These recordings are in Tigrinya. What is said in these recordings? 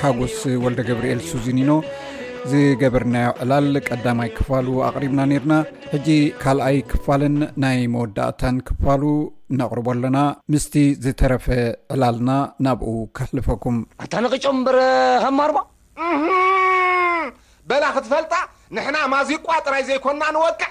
ሓጎስ ወልደገብርኤል ሱዚኒኖ ዝገበርናዮ ዕላል ቀዳማይ ክፋሉ ኣቕሪብና ነርና ሕጂ ካልኣይ ክፋልን ናይ መወዳእታን ክፋሉ ነቕርቦ ኣለና ምስቲ ዝተረፈ ዕላልና ናብኡ ከሕልፈኩም ኣታ ነቂጮም በረ ሃማርማ በላ ክትፈልጣ ንሕና ማዚቋ ጥራይ ዘይኮና ንወቅዕ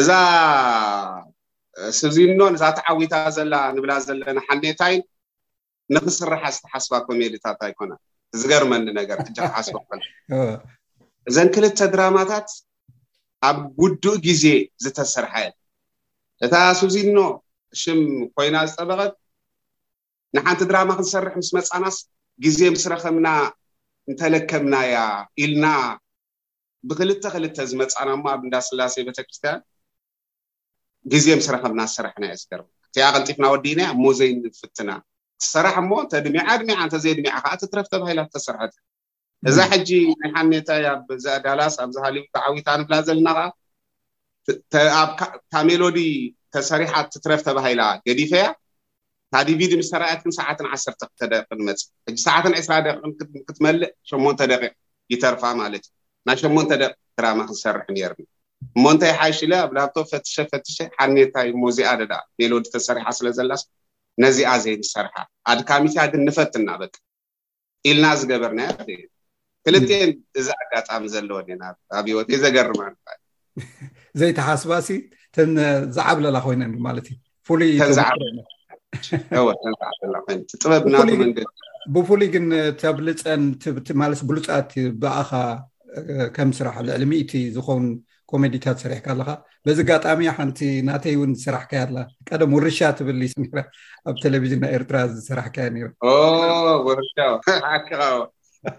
እዛ ስዚኖን እዛ ተዓዊታ ዘላ ንብላ ዘለና ሓኔታይ ንክስርሓ ዝተሓስባ ኮሜድታት ኣይኮነ ዝገርመኒ ነገር ሕጂ ክሓስቦ ከሎ እዘን ክልተ ድራማታት ኣብ ውዱእ ግዜ ዝተሰርሓ እየን እታ ሱዚኖ ሽም ኮይና ዝጠበቐት ንሓንቲ ድራማ ክንሰርሕ ምስ መፃናስ ግዜ ምስ ረኸብና እንተለከምናያ ኢልና ብክልተ ክልተ ዝመጻና እሞ ኣብ እንዳስላሴ ቤተክርስትያን ግዜ ምስ ረኸብና ዝሰራሕናዮ ዝገርመካ እቲኣ ቀልጢፍና ወዲእናያ እሞ ዘይንፍትና ትሰራሕ እሞ እንተ ኣድሚዓ ኣድሚዓ እንተ ዘየድሚዓ ከኣ ትትረፍ ተባሂላ ዝተሰርሐት እያ እዛ ሕጂ ናይ ሓኔታይ ኣብ ዳላስ ኣብዚ ሃሊውድ ተዓዊታ ንብላ ዘለና ከኣ እታ ሜሎዲ ተሰሪሓ ትትረፍ ተባሂላ ገዲፈያ እታ ዲቪዲ ምስ ተራእየትኩም ሰዓትን ዓሰርተ ክልተ ደቂቕን መጽእ። ሕጂ ሰዓትን ዕስራ ደቂቕን ክትመልእ ሸሞንተ ደቂቕ ይተርፋ ማለት እዩ። ናይ ሸሞንተ ደቂቕ ድራማ ክንሰርሕ ኔርና። እሞ እንታይ ይሓይሽ ኢለ ኣብ ላፕቶፕ ፈትሸ ፈትሸ ሓኔታይ እሞ እዚኣ ዶ ደኣ ሜሎዲ ተሰሪሓ ስለ ዘላስ ነዚኣ ዘይንሰርሓ? ኣድካሚት እያ ግን ንፈትና በቃ። ኢልና ዝገበርናዮ እዩ ክልቴን እዚ ኣጋጣሚ ዘለወን ኢና ኣብ ህይወተይ ዘገርማ ዘይተሓስባ ሲ ተን ዝዓብለላ ኮይነን ማለት እዩ ፍሉይ ጥበብና መንገዲ ብፍሉይ ግን ተብልፀን ማለት ብሉፃት ብኣኻ ከም ስራሕ ልዕሊ ሚእቲ ዝኸውን ኮሜዲታት ሰሪሕካ ኣለካ በዚ ኣጋጣሚ ሓንቲ ናተይ እውን ዝሰራሕካያ ኣላ ቀደም ውርሻ ትብል ራ ኣብ ቴሌቭዥን ናይ ኤርትራ ዝሰራሕካያ ነይሩ ውርሻ ሓቅኻ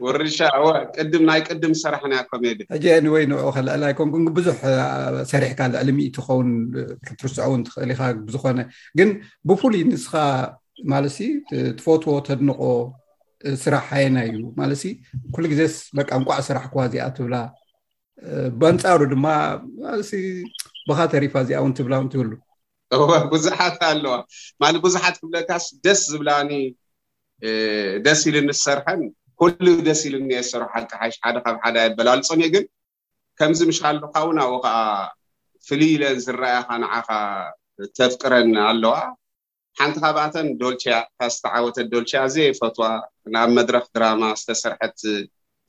ውርሻ እወ ቅድም ናይ ቅድም ሰራሕናያ ኮሜዲ ሕጂ ወይ ንዕኡ ከልዕል ኣይኮንኩን ግን ብዙሕ ሰሪሕካ ልዕሊ ሚእቲ ኸውን ክትርስዖ እውን ትኽእል ኢኻ ብዝኾነ ግን ብፍሉይ ንስኻ ማለት ትፈትዎ ተድንቆ ስራሕ ሃየና እዩ ማለት ኩሉ ግዜስ በቃ እንቋዕ ስራሕክዋ እዚኣ ትብላ በንፃሩ ድማ ብካ ተሪፋ እዚኣ ውን ትብላ ውን ትህሉ ብዙሓት ኣለዋ ማለት ብዙሓት ክብለካስ ደስ ዝብላኒ ደስ ኢልኒ ዝሰርሐን ኩሉ ደስ ኢልኒ እየ ዝሰርሓልካ ሓይሽ ሓደ ካብ ሓደ ኣይበላልፆን እየ ግን ከምዚ ምሽ ኣለካ እውን ኣብኡ ከዓ ፍልይ ኢለን ዝረኣያካ ንዓኻ ተፍቅረን ኣለዋ ሓንቲ ካብኣተን ዶልችያ እታ ዝተዓወተት ዶልችያ ኣዝየ ይፈትዋ ናብ መድረኽ ድራማ ዝተሰርሐት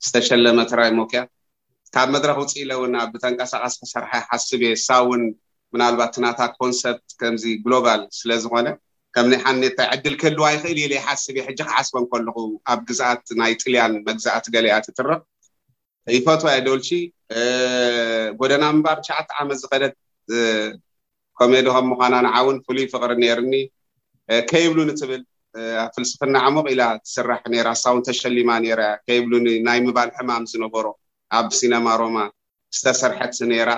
ዝተሸለመት ራይሞክያ ካብ መድረኽ ውፅእ ኢለ እውን ኣብ ብተንቀሳቓሲ ክሰርሓ ይሓስብ እየ እሳ እውን ምናልባት ናታ ኮንሰፕት ከምዚ ግሎባል ስለ ዝኾነ ከም ናይ ሓኔታይ ዕድል ክህልዋ ይኽእል እየ ኢለ ይሓስብ እየ ሕጂ ክሓስበን ከለኹ ኣብ ግዝኣት ናይ ጥልያን መግዛእቲ ገለ እያ ትትርኽ ይፈትዋ እየ ዶልቺ ጎደና ምንባር ትሽዓተ ዓመት ዝኸደት ኮሜዲ ከም ምዃና ንዓ እውን ፍሉይ ፍቕሪ ነይርኒ ከይብሉኒ ትብል ኣብ ፍልስፍና ዕሙቕ ኢላ ትስራሕ ነይራ እሳ እውን ተሸሊማ ነይራ እያ ከይብሉኒ ናይ ምባል ሕማም ዝነበሮ ኣብ ሲነማ ሮማ ዝተሰርሐት ነይራ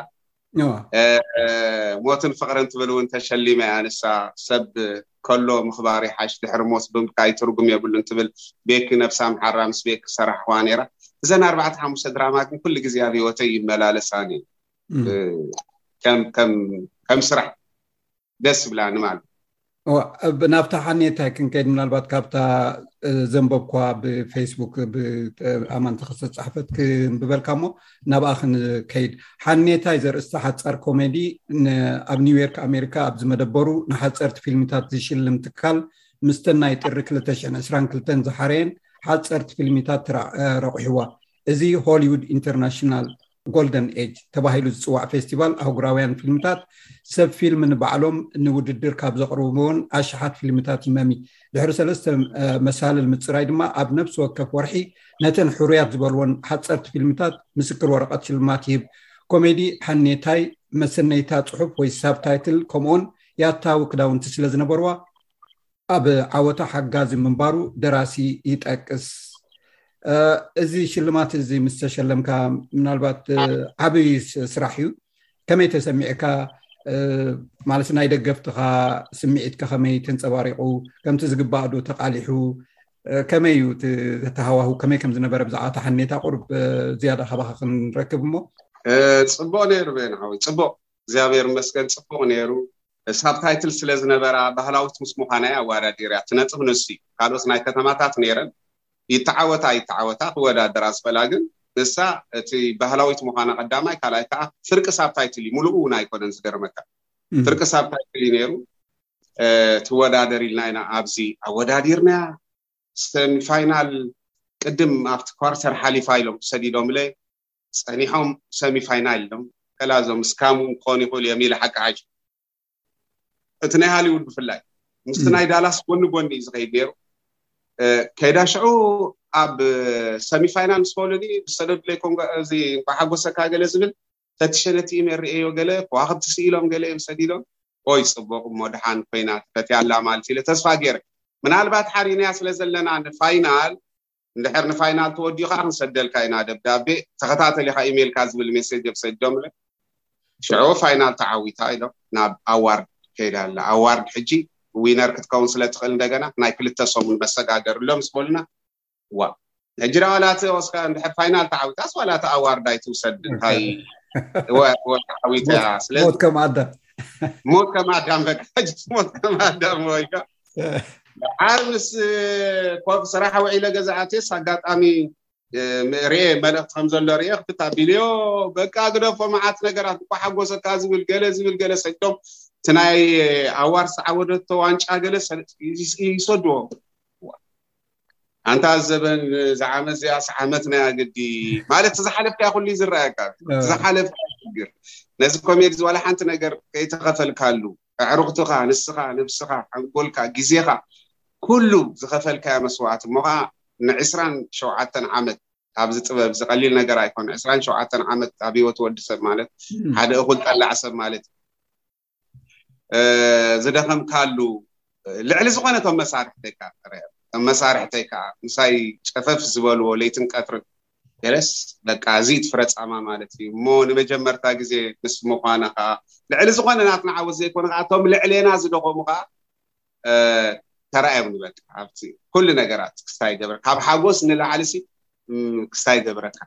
ሞትን ፍቅርን ትብል እውን ተሸሊመ እያ ንሳ ሰብ ከሎ ምኽባር ይሓሽ ድሕሪ ሞት ብምካይ ትርጉም የብሉን ትብል ቤኪ ነብሳ ምሓራ ምስ ቤኪ ሰራሕዋ ነይራ እዘን ኣርባዕተ ሓሙሽተ ድራማ ግን ኩሉ ግዜ ኣብ ሂወተይ ይመላለሳኒ ከም ስራሕ ደስ ይብላኒ ማለት ናብታ ሓኔታይ ክንከይድ ምናልባት ካብታ ዘንበብኳ ብፌስቡክ ብኣማንቲ ክዝተፃሕፈት ክንብበልካ እሞ ናብኣ ክንከይድ ሓኔታይ ዘርእስቲ ሓፃር ኮሜዲ ኣብ ኒውዮርክ ኣሜሪካ ኣብ ዝመደበሩ ንሓፀርቲ ፊልሚታት ዝሽልም ትካል ምስተናይ ጥሪ 222 ዝሓረየን ሓፀርቲ ፊልሚታት ረቑሕዋ እዚ ሆሊውድ ኢንተርናሽናል ጎልደን ኤጅ ተባሂሉ ዝፅዋዕ ፌስቲቫል ኣህጉራውያን ፊልምታት ሰብ ፊልም ንባዕሎም ንውድድር ካብ ዘቕርብዎን ኣሽሓት ፊልምታት ይመሚ ድሕሪ ሰለስተ መሳልል ምፅራይ ድማ ኣብ ነብሲ ወከፍ ወርሒ ነተን ሕሩያት ዝበልዎን ሓፀርቲ ፊልምታት ምስክር ወረቐት ሽልማት ይህብ ኮሜዲ ሓኔታይ መሰነይታ ፅሑፍ ወይ ሳብታይትል ከምኡውን ያታዊ ክዳውንቲ ስለ ዝነበርዋ ኣብ ዓወታ ሓጋዚ ምንባሩ ደራሲ ይጠቅስ። እዚ ሽልማት እዚ ምስ ተሸለምካ ምናልባት ዓብይ ስራሕ እዩ። ከመይ ተሰሚዕካ ማለት ናይ ደገፍትኻ ስምዒትካ ከመይ ተንፀባሪቑ ከምቲ ዝግባእ ዶ ተቃሊሑ ከመይ እዩ ተሃዋሁ ከመይ ከም ዝነበረ ብዛዕባ እቲ ሓኔታ ቁርብ ዝያዳ ካባኻ ክንረክብ እሞ ፅቡቅ ነይሩ ቤን ሓወይ ፅቡቅ እግዚኣብሔር ይመስገን ጽቡቅ ነይሩ ሳብታይትል ስለ ዝነበራ ባህላዊት ምስ ምዃና እያ ኣዋዳዲርያ እቲ ነጥብ ንሱ እዩ ካልኦት ናይ ከተማታት ነይረን ይተዓወታ ኣይተዓወታ ክወዳደራ ዝኽእላ ግን ንሳ እቲ ባህላዊት ምዃና ቀዳማይ ካልኣይ ከዓ ፍርቂ ሳብታይትል እዩ ሙሉእ እውን ኣይኮነን ዝገርመካ ፍርቂ ሳብታይትል እዩ ነይሩ ትወዳደር ኢልና ኢና ኣብዚ ኣወዳዲርናያ ሰሚፋይናል ቅድም ኣብቲ ኳርተር ሓሊፋ ኢሎም ሰዲዶምለይ ጸኒሖም ሰሚ ፋይናል ኢሎም ከላ እዞም ስካም እውን ክኾኑ ይኽእሉ እዮም ኢለ ሓቂ ሓይሹ እቲ ናይ ሃሊውድ ብፍላይ ምስቲ ናይ ዳላስ ጎኒ ጎኒ እዩ ዝኸይድ ነይሩ ከይዳ ሽዑ ኣብ ሰሚፋይናል ምስ በሉኒ ዝሰደዱለይ እዚ እንኳዕ ሓጎሰካ ገለ ዝብል ፈትሸ ነቲ እም ርእዮ ገለ ከዋኽብቲ ስኢሎም ገለ እዮም ሰዲዶም ወይ ፅቡቅ እሞ ድሓን ኮይና ትፈትያ ኣላ ማለት ኢለ ተስፋ ገይረ ምናልባት ሓሪንያ ስለ ዘለና ንፋይናል እንድሕር ንፋይናል ተወዲኡ ከኣ ክንሰደልካ ኢና ደብዳቤ ተኸታተል ኢኻ ኢሜልካ ዝብል ሜሴጅ እዮም ሰዲዶምለይ ሽዑ ፋይናል ተዓዊታ ኢሎም ናብ ኣዋርድ ከይዳ ኣላ ኣዋርድ ሕጂ ዊነር ክትከውን ስለ ትኽእል እንደገና ናይ ክልተ ሰሙን መሰጋገሪ ኢሎም ዝበሉና ዋ ሕጂ ዳ ዋላ እቲ ኦስካ እንድሕር ፋይናል ተዓዊታስ ዋላ እቲ ኣዋርድ ኣይትውሰድ እንታይ ዓዊታ ስለሞት ከም ኣዳም ሞት ከም ኣዳም በቃ ሞት ከም ኣዳም ወይካ ዓር ምስ ኮፍ ስራሕ ውዒለ ገዛ ኣትየስ ኣጋጣሚ ርኤ መልእክቲ ከም ዘሎ ርኤ ክፍት ኣቢልዮ በቃ ግደፎ መዓት ነገራት እኳ ሓጎሰካ ዝብል ገለ ዝብል ገለ ሰዲዶም እቲ ናይ ኣዋርስ ዓወደቶ ዋንጫ ገለ ይሰድዎ ኣንታ ዘበን ዝዓመት እዚኣስ ዓመት ናይ ኣግዲ ማለት ዝሓለፍካ ኩሉ ይዝረኣየካ ዝሓለፍካ ነዚ ኮሜዲ ዝዋላ ሓንቲ ነገር ከይተኸፈልካሉ ኣዕሩኽትኻ፣ ንስኻ፣ ነብስኻ፣ ሓንጎልካ፣ ግዜኻ፣ ኩሉ ዝኸፈልካዮ መስዋእቲ እሞ ኸኣ ንዕስራን ሸውዓተን ዓመት ኣብዚ ጥበብዚ ቀሊል ነገር ኣይኮነን ዕስራን ሸውዓተን ዓመት ኣብ ሂወት ወዲ ሰብ ማለት ሓደ እኹል ጠላዕ ሰብ ማለት እዩ ዝደኸምካሉ ልዕሊ ዝኾነ እቶም መሳርሕተይ ከዓ ከም መሳርሕተይ ከዓ ምሳይ ጨፈፍ ዝበልዎ ለይትን ቀትርን ገለስ በቃ እዚ እቲ ፍረ ጻማ ማለት እዩ እሞ ንመጀመርታ ግዜ ምስ ምዃና ከኣ ልዕሊ ዝኾነ ናትና ዓወት ዘይኮነ ከኣ እቶም ልዕሌና ዝደኸሙ ከኣ ተራእዮምኒ በቃ ኣብቲ ኩሉ ነገራት ክስታይ ገብረ ካብ ሓጎስ ንላዕሊሲ ክስታይ ገብረካ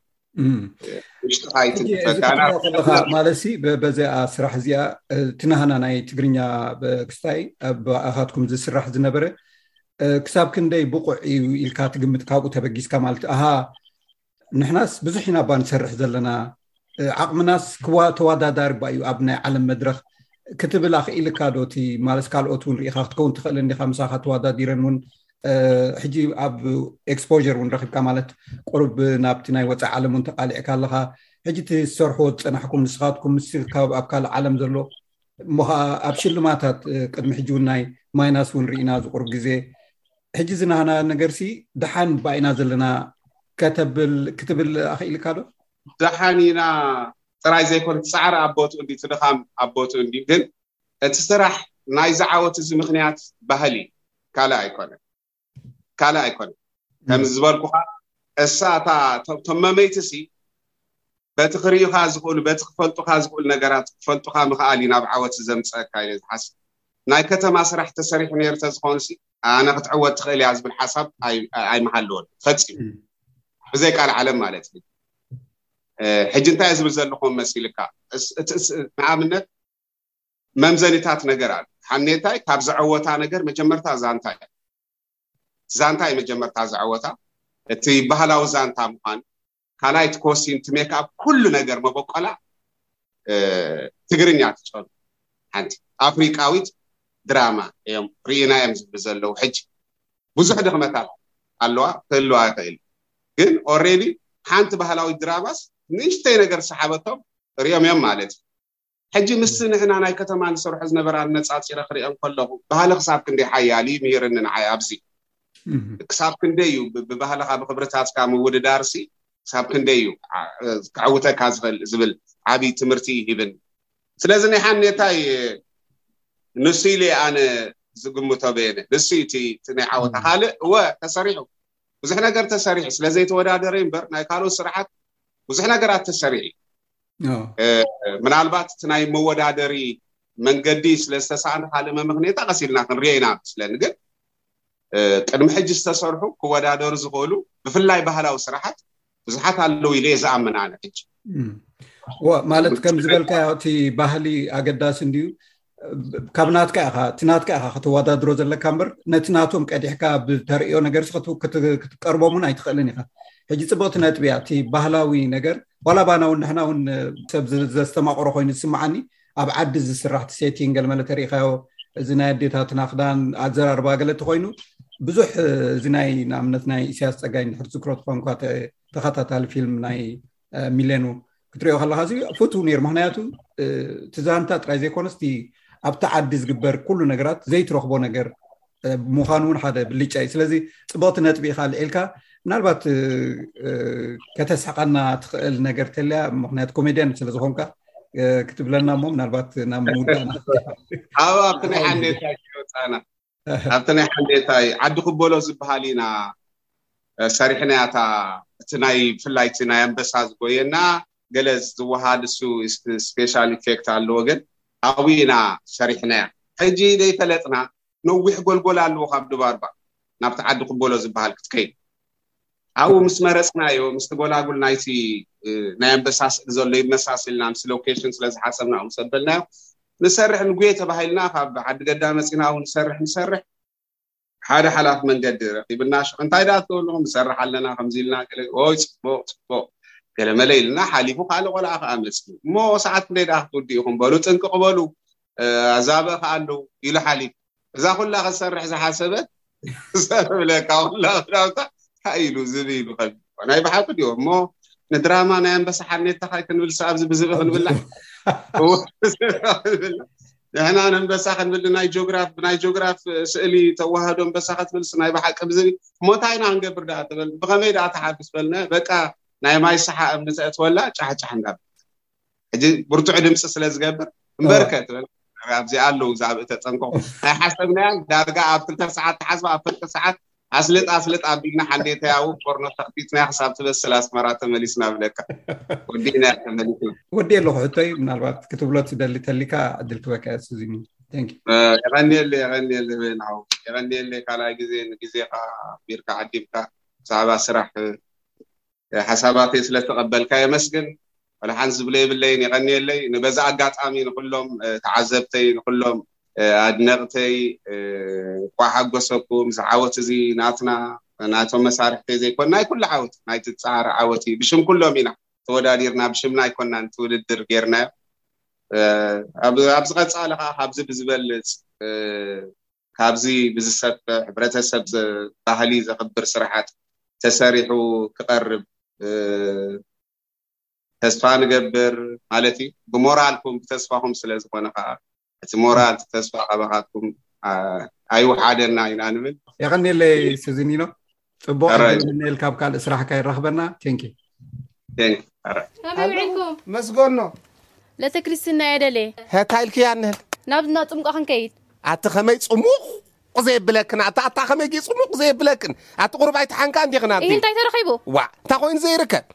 ውሽጥኻ ይትንክፈካ ማለት ሲ በዚኣ ስራሕ እዚኣ እቲ ናህና ናይ ትግርኛ ክስታይ ኣብ ኣኻትኩም ዝስራሕ ዝነበረ ክሳብ ክንደይ ብቑዕ እዩ ኢልካ ትግምት ካብኡ ተበጊስካ ማለት ኣሃ ንሕናስ ብዙሕ ኢና ባ ንሰርሕ ዘለና ዓቕምናስ ክዋ ተወዳዳሪ ባ እዩ ኣብ ናይ ዓለም መድረክ ክትብል ኣኽኢልካ ዶ እቲ ማለት ካልኦት እውን ርኢካ ክትከውን ትኽእል እንዲካ ምሳካ ተወዳዲረን እውን ሕጂ ኣብ ኤክስፖር እውን ረኪብካ ማለት ቁርብ ናብቲ ናይ ወፃኢ ዓለም እውን ተቃሊዕካ ኣለካ ሕጂ እቲ ዝሰርሕዎ ዝፀናሕኩም ንስካትኩም ምስ ኣብ ካልእ ዓለም ዘሎ እሞ ከዓ ኣብ ሽልማታት ቅድሚ ሕጂ እውን ናይ ማይናስ እውን ርኢና እዚ ቁርብ ግዜ ሕጂ ዝናሃና ነገርሲ ደሓን ባኢና ዘለና ከተብል ክትብል ኣኽኢልካ ዶ ደሓን ኢና ጥራይ ዘይኮነ ፃዕሪ ኣብ ቦትኡ እንዲ ትድኻም ኣብ ቦትኡ እንዲ ግን እቲ ስራሕ ናይ ዝዓወት እዚ ምክንያት ባህሊ ካልእ ኣይኮነን ካልእ ኣይኮነን ከምዚ ዝበልኩኻ እሳ እታ እቶም መመይቲ ሲ በቲ ክርእዩኻ ዝኽእሉ በቲ ክፈልጡኻ ዝኽእሉ ነገራት ክፈልጡኻ ምኽኣል እዩ ናብ ዓወት ዘምፀእካ ኢለ ዝሓስብ ናይ ከተማ ስራሕ ተሰሪሑ ነይሩ ተዝኸውን ሲ ኣነ ክትዕወት ትኽእል እያ ዝብል ሓሳብ ኣይምሃለዎን ፈፂሙ ብዘይ ቃል ዓለም ማለት እዩ ሕጂ እንታይ ዝብል ዘለኹም መሲልካ ንኣብነት መምዘኒታት ነገር ኣሉ ሓኔታይ ካብ ዘዐወታ ነገር መጀመርታ ዛንታ እዩ ዛንታ እዩ መጀመርታ ዘዐወታ እቲ ባህላዊ ዛንታ ምዃን ካልኣይ እቲ ኮስቲም እቲ ሜክኣፕ ኩሉ ነገር መበቆላ ትግርኛ ትፀሉ ሓንቲ ኣፍሪቃዊት ድራማ እዮም ርኢና እዮም ዝብሉ ዘለዉ ሕጂ ብዙሕ ድኽመታት ኣለዋ ክህልዋ ይኽእል ግን ኦሬዲ ሓንቲ ባህላዊት ድራማስ ንእሽተይ ነገር ሰሓበቶም ሪኦም እዮም ማለት እዩ ሕጂ ምስቲ ንሕና ናይ ከተማ ንሰርሖ ዝነበራ ኣነጻጺረ ክርእዮ እንከለኹ ባህሊ ክሳብ ክንደይ ሓያል እዩ ምሂርኒ ንዓይ ኣብዚ ክሳብ ክንደይ እዩ ብባህልኻ ብክብርታትካ ምውድዳርሲ ክሳብ ክንደይ እዩ ከዕውተካ ዝኽእል ዝብል ዓብይ ትምህርቲ ይሂብን ስለዚ ናይ ሓኔታይ ንሱ ኢለ ኣነ ዝግምቶ በየነ ንሱ እቲ ናይ ዓወታ ካልእ እወ ተሰሪሑ ብዙሕ ነገር ተሰሪሑ ስለዘይተወዳደረ እምበር ናይ ካልኦት ስራሓት ብዙሕ ነገራት ተሰሪዑ ምናልባት እቲ ናይ መወዳደሪ መንገዲ ስለ ዝተሰኣን ካልእ መምክንየታ ቀስ ኢልና ክንሪኦ ኢና ምስለኒ ግን ቅድሚ ሕጂ ዝተሰርሑ ክወዳደሩ ዝኽእሉ ብፍላይ ባህላዊ ስራሓት ብዙሓት ኣለዉ ኢለ ዝኣምን ኣነ ሕጂ ማለት ከም ዝበልካዮ እቲ ባህሊ ኣገዳሲ እንድዩ ካብ ናትካ ኢኻ እቲ ናትካ ኢኻ ከተወዳድሮ ዘለካ እምበር ነቲ ናቶም ቀዲሕካ ብተርእዮ ነገር ክትቀርቦም እውን ኣይትኽእልን ኢኻ ሕጂ ፅብቕቲ ነጥቢ እያ እቲ ባህላዊ ነገር ዋላ ባና እውን ንሕና እውን ሰብ ዘስተማቕሮ ኮይኑ ዝስምዓኒ ኣብ ዓዲ ዝስራሕ እቲ ሴቲንግ ገለመለ ተሪኢካዮ እዚ ናይ ኣዴታትና ክዳን ኣዘራርባ ገለ እንተኮይኑ ብዙሕ እዚ ናይ ንኣብነት ናይ ኢሳያስ ፀጋይ ንድሕር ዝክሮ ትኾንኳ ተኸታታሊ ፊልም ናይ ሚሌኑ ክትሪኦ ከለካ እዚ ፍትው ነይሩ ምክንያቱ እቲ ዛንታ ጥራይ ዘይኮነስ እቲ ኣብቲ ዓዲ ዝግበር ኩሉ ነገራት ዘይትረክቦ ነገር ምዃኑ እውን ሓደ ብልጫ እዩ ስለዚ ፅብቕቲ ነጥቢ ኢካ ልዒልካ ምናልባት ከተስሕቀና ትኽእል ነገር ተለያ ምክንያቱ ኮሜድያን ስለዝኮንካ ክትብለና እሞ ምናልባት ናብ ምውዳእና ኣብኣ ክንሓኔታ ይወፃና ኣብቲ ናይ ሓንዴታይ ዓዲ ኩቦሎ ዝበሃል ኢና ሰሪሕናያ እታ እቲ ናይ ብፍላይ እቲ ናይ ኣንበሳ ዝጎየና ገለ ዝወሃድ እሱ ስፔሻል ኢፌክት ኣለዎ ግን ኣብኡ ኢና ሰሪሕናያ ሕጂ ዘይፈለጥና ነዊሕ ጎልጎል ኣለዎ ካብ ድባርባ ናብቲ ዓዲ ኩቦሎ ዝበሃል ክትከይድ ኣብኡ ምስ መረፅናዮ ምስቲ ጎላጉል ናይቲ ናይ ኣንበሳ ስእሊ ዘሎ ይመሳስልና ምስ ሎኬሽን ስለ ዝሓሰብና ምስ ኣበልናዮ ንሰርሕ ንጉየ ተባሂልና ካብ ዓዲ ገዳ መፂና ኣብኡ ንሰርሕ ንሰርሕ ሓደ ሓላፍ መንገዲ ረኺብና ሽቕ እንታይ ደኣ ትገብልኹም ንሰርሕ ኣለና ከምዚ ኢልና ገለ ኦይ ፅቡቕ ፅቡቕ ገለ መለ ኢልና ሓሊፉ ካልእ ቆልዓ ከዓ መፅኡ እሞ ሰዓት ክንደይ ደኣ ክትውድኡ ኢኹም በሉ ጥንቅቕ በሉ ኣዛበ ከዓ ኣለዉ ኢሉ ሓሊፉ እዛ ኩላ ክትሰርሕ ዝሓሰበት ሰብለካ ኩላ ክዳውታ እንታይ ኢሉ ዝብኢ ኢሉ ከ ናይ ብሓቂ ድዮ እሞ ንድራማ ናይ ኣንበሳ ሓኔታ ካይ ክንብል ኣብዚ ብዝቢ ክንብላ ንሕና ኣንበሳ ክንብል ናይ ጆግራፍ ብናይ ጆግራፍ ስእሊ ተዋህዶ ኣንበሳ ከትብልስ ናይ ብሓቂ ብዝቢ እሞ እንታይ ኢና ክንገብር ደኣ ትበል ብኸመይ ደኣ ተሓፍስ በልነ በቃ ናይ ማይ ሰሓ እምኒ ተእትወላ ጫሕጫሕ እንዳብ ሕጂ ብርቱዕ ድምፂ ስለ ዝገብር እምበርከ ትብል ኣብዚኣ ኣለዉ እዛ ኣብ እተጠንቀቑ ናይ ሓሰብናያ ዳርጋ ኣብ ክልተ ሰዓት ተሓዝባ ኣብ ፍርቂ ሰዓት ኣስልጥ ኣስልጥ ኣቢልና ሓንዴታያዊ ቆርኖ ተኽቲትና ክሳብ ትበስል ኣስመራ ተመሊስና ብለካ ወዲእና ተመሊሱ ወዲ ኣለኹ ሕቶይ ምናልባት ክትብሎ ትደሊ ተሊካ ዕድል ክበካ እየ ስዚኒ የቐኒየለ የቐኒየለ በይናው የቐኒየለ ካልኣይ ግዜ ንግዜኻ ቢርካ ዓዲምካ ብዛዕባ ስራሕ ሓሳባተይ ስለ እተቐበልካ የመስግን። ዋላ ሓንቲ ዝብሎ የብለይን የቐንየለይ። ንበዚ ኣጋጣሚ ንኹሎም ተዓዘብተይ ንኹሎም ኣድነቕተይ እንቋዕ ሓጎሰኩም እዚ ዓወት እዚ ናትና ናቶም መሳርሕተይ ዘይኮን ናይ ኩሉ ዓወት ናይ ትጻሃር ዓወት እዩ ብሽም ኩሎም ኢና ተወዳዲርና ብሽምና ኣይኮናን እቲ ውድድር ጌርናዮ ኣብዚ ቀጻሊ ከኣ ካብዚ ብዝበልጽ ካብዚ ብዝሰፍሕ ሕብረተሰብ ባህሊ ዘኽብር ስራሓት ተሰሪሑ ክቐርብ ተስፋ ንገብር ማለት እዩ። ብሞራልኩም ብተስፋኹም ስለ ዝኾነ ከኣ እቲ ሞራል እቲ ተስፋ ካባኻትኩም ኣይውሓደና ኢና ንብል። የቐንየለይ ስዚኒኖ። ፅቡቅ ዕድል ምነየልካ ኣብ ካልእ ስራሕካ ይራኽበና ቴንኪ መስጎኖ ለተ ክርስትና የደለ ሄታ ኢልክያ ንህል ናብ ዝና ፅምቋ ክንከይድ ኣቲ ከመይ ፅሙቕ ዘየብለክን ኣታ ኣታ ከመይ ፅሙቕ ዘየብለክን ኣቲ ቁርብ ኣይተሓንካ እንዲኽና እንታይ ተረኺቡ ዋ እንታይ ኮይኑ ዘይርከብ